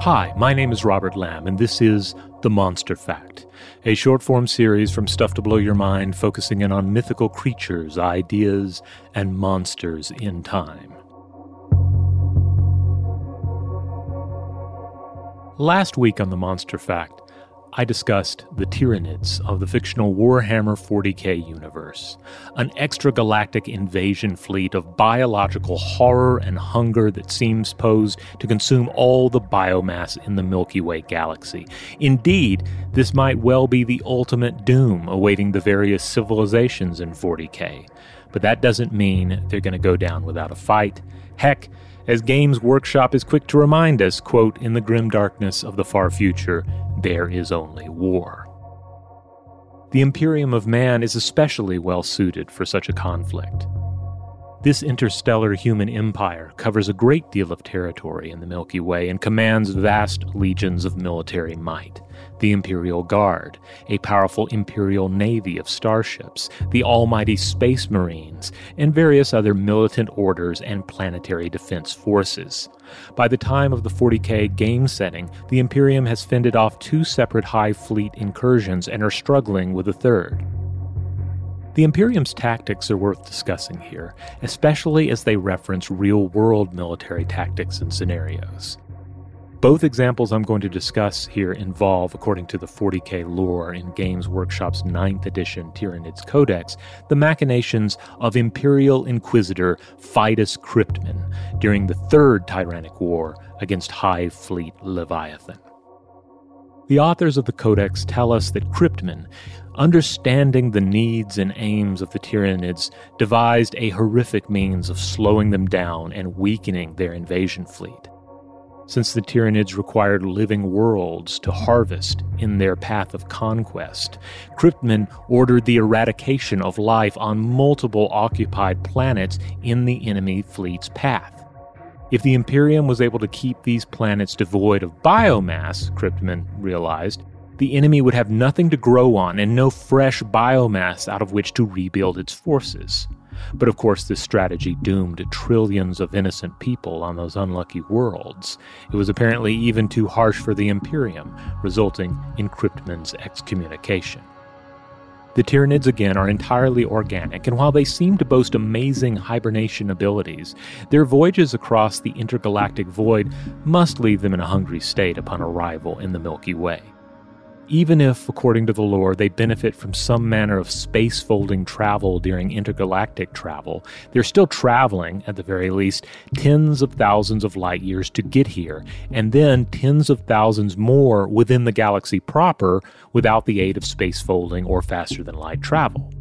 Hi, my name is Robert Lamb, and this is The Monster Fact, a short form series from Stuff to Blow Your Mind focusing in on mythical creatures, ideas, and monsters in time. Last week on The Monster Fact, I discussed the Tyranids of the fictional Warhammer 40k universe, an extragalactic invasion fleet of biological horror and hunger that seems posed to consume all the biomass in the Milky Way galaxy. Indeed, this might well be the ultimate doom awaiting the various civilizations in 40k. But that doesn't mean they're going to go down without a fight. Heck, as Games Workshop is quick to remind us, quote, in the grim darkness of the far future, there is only war. The Imperium of Man is especially well suited for such a conflict. This interstellar human empire covers a great deal of territory in the Milky Way and commands vast legions of military might. The Imperial Guard, a powerful Imperial Navy of starships, the almighty Space Marines, and various other militant orders and planetary defense forces. By the time of the 40k game setting, the Imperium has fended off two separate Hive Fleet incursions and are struggling with a third. The Imperium's tactics are worth discussing here, especially as they reference real world military tactics and scenarios. Both examples I'm going to discuss here involve, according to the 40k lore in Games Workshop's 9th edition Tyranids Codex, the machinations of Imperial Inquisitor Fidus Kryptman during the Third Tyrannic War against Hive Fleet Leviathan. The authors of the Codex tell us that Kryptman, understanding the needs and aims of the Tyranids, devised a horrific means of slowing them down and weakening their invasion fleet. Since the Tyranids required living worlds to harvest in their path of conquest, Kryptman ordered the eradication of life on multiple occupied planets in the enemy fleet's path. If the Imperium was able to keep these planets devoid of biomass, Kryptman realized, the enemy would have nothing to grow on and no fresh biomass out of which to rebuild its forces. But of course, this strategy doomed trillions of innocent people on those unlucky worlds. It was apparently even too harsh for the Imperium, resulting in Kryptman's excommunication. The Tyranids again are entirely organic, and while they seem to boast amazing hibernation abilities, their voyages across the intergalactic void must leave them in a hungry state upon arrival in the Milky Way even if, according to the lore, they benefit from some manner of space folding travel during intergalactic travel, they're still traveling, at the very least, tens of thousands of light years to get here, and then tens of thousands more within the galaxy proper without the aid of space folding or faster than light travel.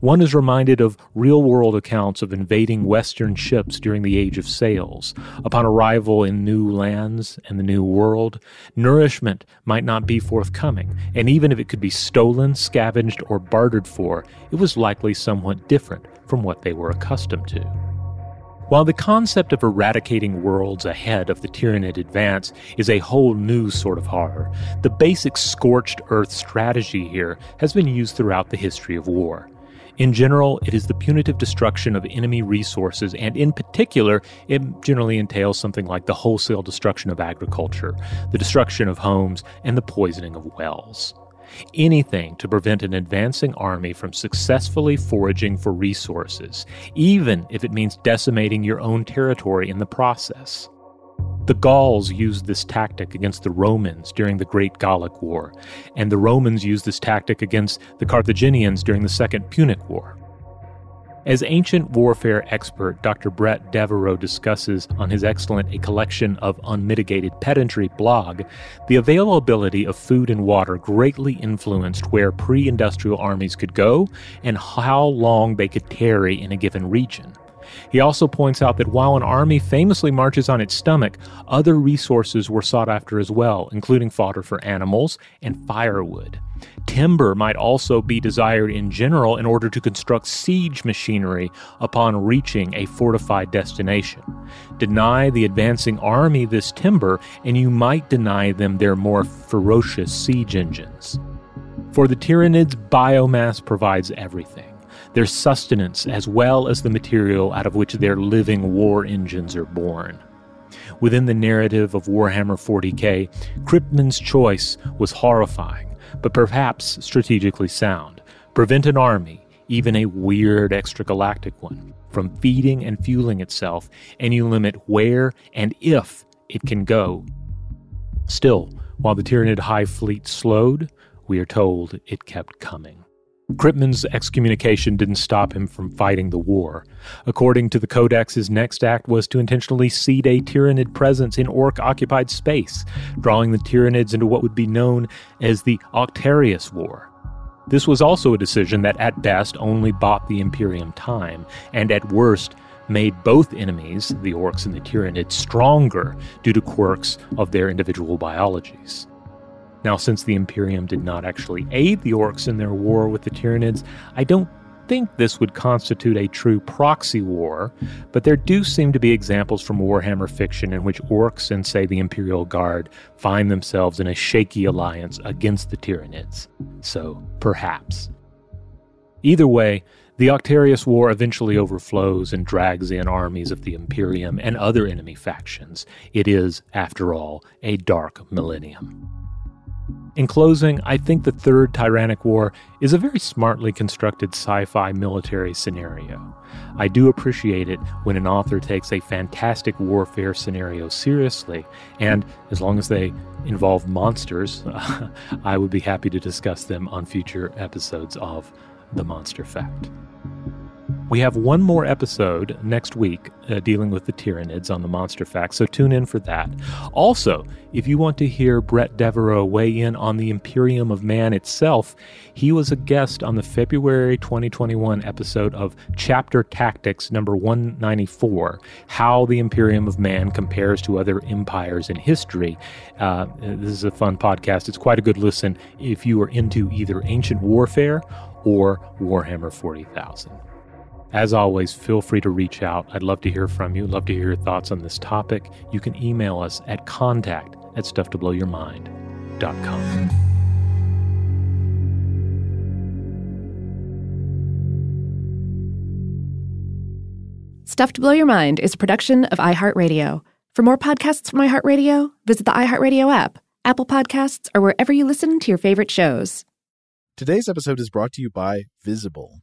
One is reminded of real world accounts of invading Western ships during the Age of Sails. Upon arrival in new lands and the new world, nourishment might not be forthcoming, and even if it could be stolen, scavenged, or bartered for, it was likely somewhat different from what they were accustomed to. While the concept of eradicating worlds ahead of the Tyranid advance is a whole new sort of horror, the basic scorched earth strategy here has been used throughout the history of war. In general, it is the punitive destruction of enemy resources, and in particular, it generally entails something like the wholesale destruction of agriculture, the destruction of homes, and the poisoning of wells. Anything to prevent an advancing army from successfully foraging for resources, even if it means decimating your own territory in the process. The Gauls used this tactic against the Romans during the Great Gallic War, and the Romans used this tactic against the Carthaginians during the Second Punic War. As ancient warfare expert Dr. Brett Devereaux discusses on his excellent A Collection of Unmitigated Pedantry blog, the availability of food and water greatly influenced where pre industrial armies could go and how long they could tarry in a given region. He also points out that while an army famously marches on its stomach, other resources were sought after as well, including fodder for animals and firewood. Timber might also be desired in general in order to construct siege machinery upon reaching a fortified destination. Deny the advancing army this timber, and you might deny them their more ferocious siege engines. For the Tyranids, biomass provides everything their sustenance as well as the material out of which their living war engines are born. Within the narrative of Warhammer 40k, Kryptman's choice was horrifying, but perhaps strategically sound. Prevent an army, even a weird extragalactic one, from feeding and fueling itself, and you limit where and if it can go. Still, while the Tyranid Hive Fleet slowed, we are told it kept coming. Kryptman's excommunication didn't stop him from fighting the war. According to the Codex, his next act was to intentionally seed a Tyranid presence in Ork occupied space, drawing the Tyranids into what would be known as the Octarius War. This was also a decision that at best only bought the Imperium time, and at worst made both enemies, the Orks and the Tyranids, stronger due to quirks of their individual biologies. Now, since the Imperium did not actually aid the Orks in their war with the Tyranids, I don't think this would constitute a true proxy war, but there do seem to be examples from Warhammer fiction in which Orks and, say, the Imperial Guard find themselves in a shaky alliance against the Tyranids. So, perhaps. Either way, the Octarius War eventually overflows and drags in armies of the Imperium and other enemy factions. It is, after all, a dark millennium. In closing, I think the Third Tyrannic War is a very smartly constructed sci fi military scenario. I do appreciate it when an author takes a fantastic warfare scenario seriously, and as long as they involve monsters, I would be happy to discuss them on future episodes of The Monster Fact. We have one more episode next week uh, dealing with the Tyranids on the Monster Facts, so tune in for that. Also, if you want to hear Brett Devereaux weigh in on the Imperium of Man itself, he was a guest on the February 2021 episode of Chapter Tactics number 194 How the Imperium of Man Compares to Other Empires in History. Uh, this is a fun podcast. It's quite a good listen if you are into either ancient warfare or Warhammer 40,000. As always, feel free to reach out. I'd love to hear from you. Love to hear your thoughts on this topic. You can email us at contact at stufftoblowyourmind.com. Stuff to Blow Your Mind is a production of iHeartRadio. For more podcasts from iHeartRadio, visit the iHeartRadio app, Apple Podcasts, or wherever you listen to your favorite shows. Today's episode is brought to you by Visible.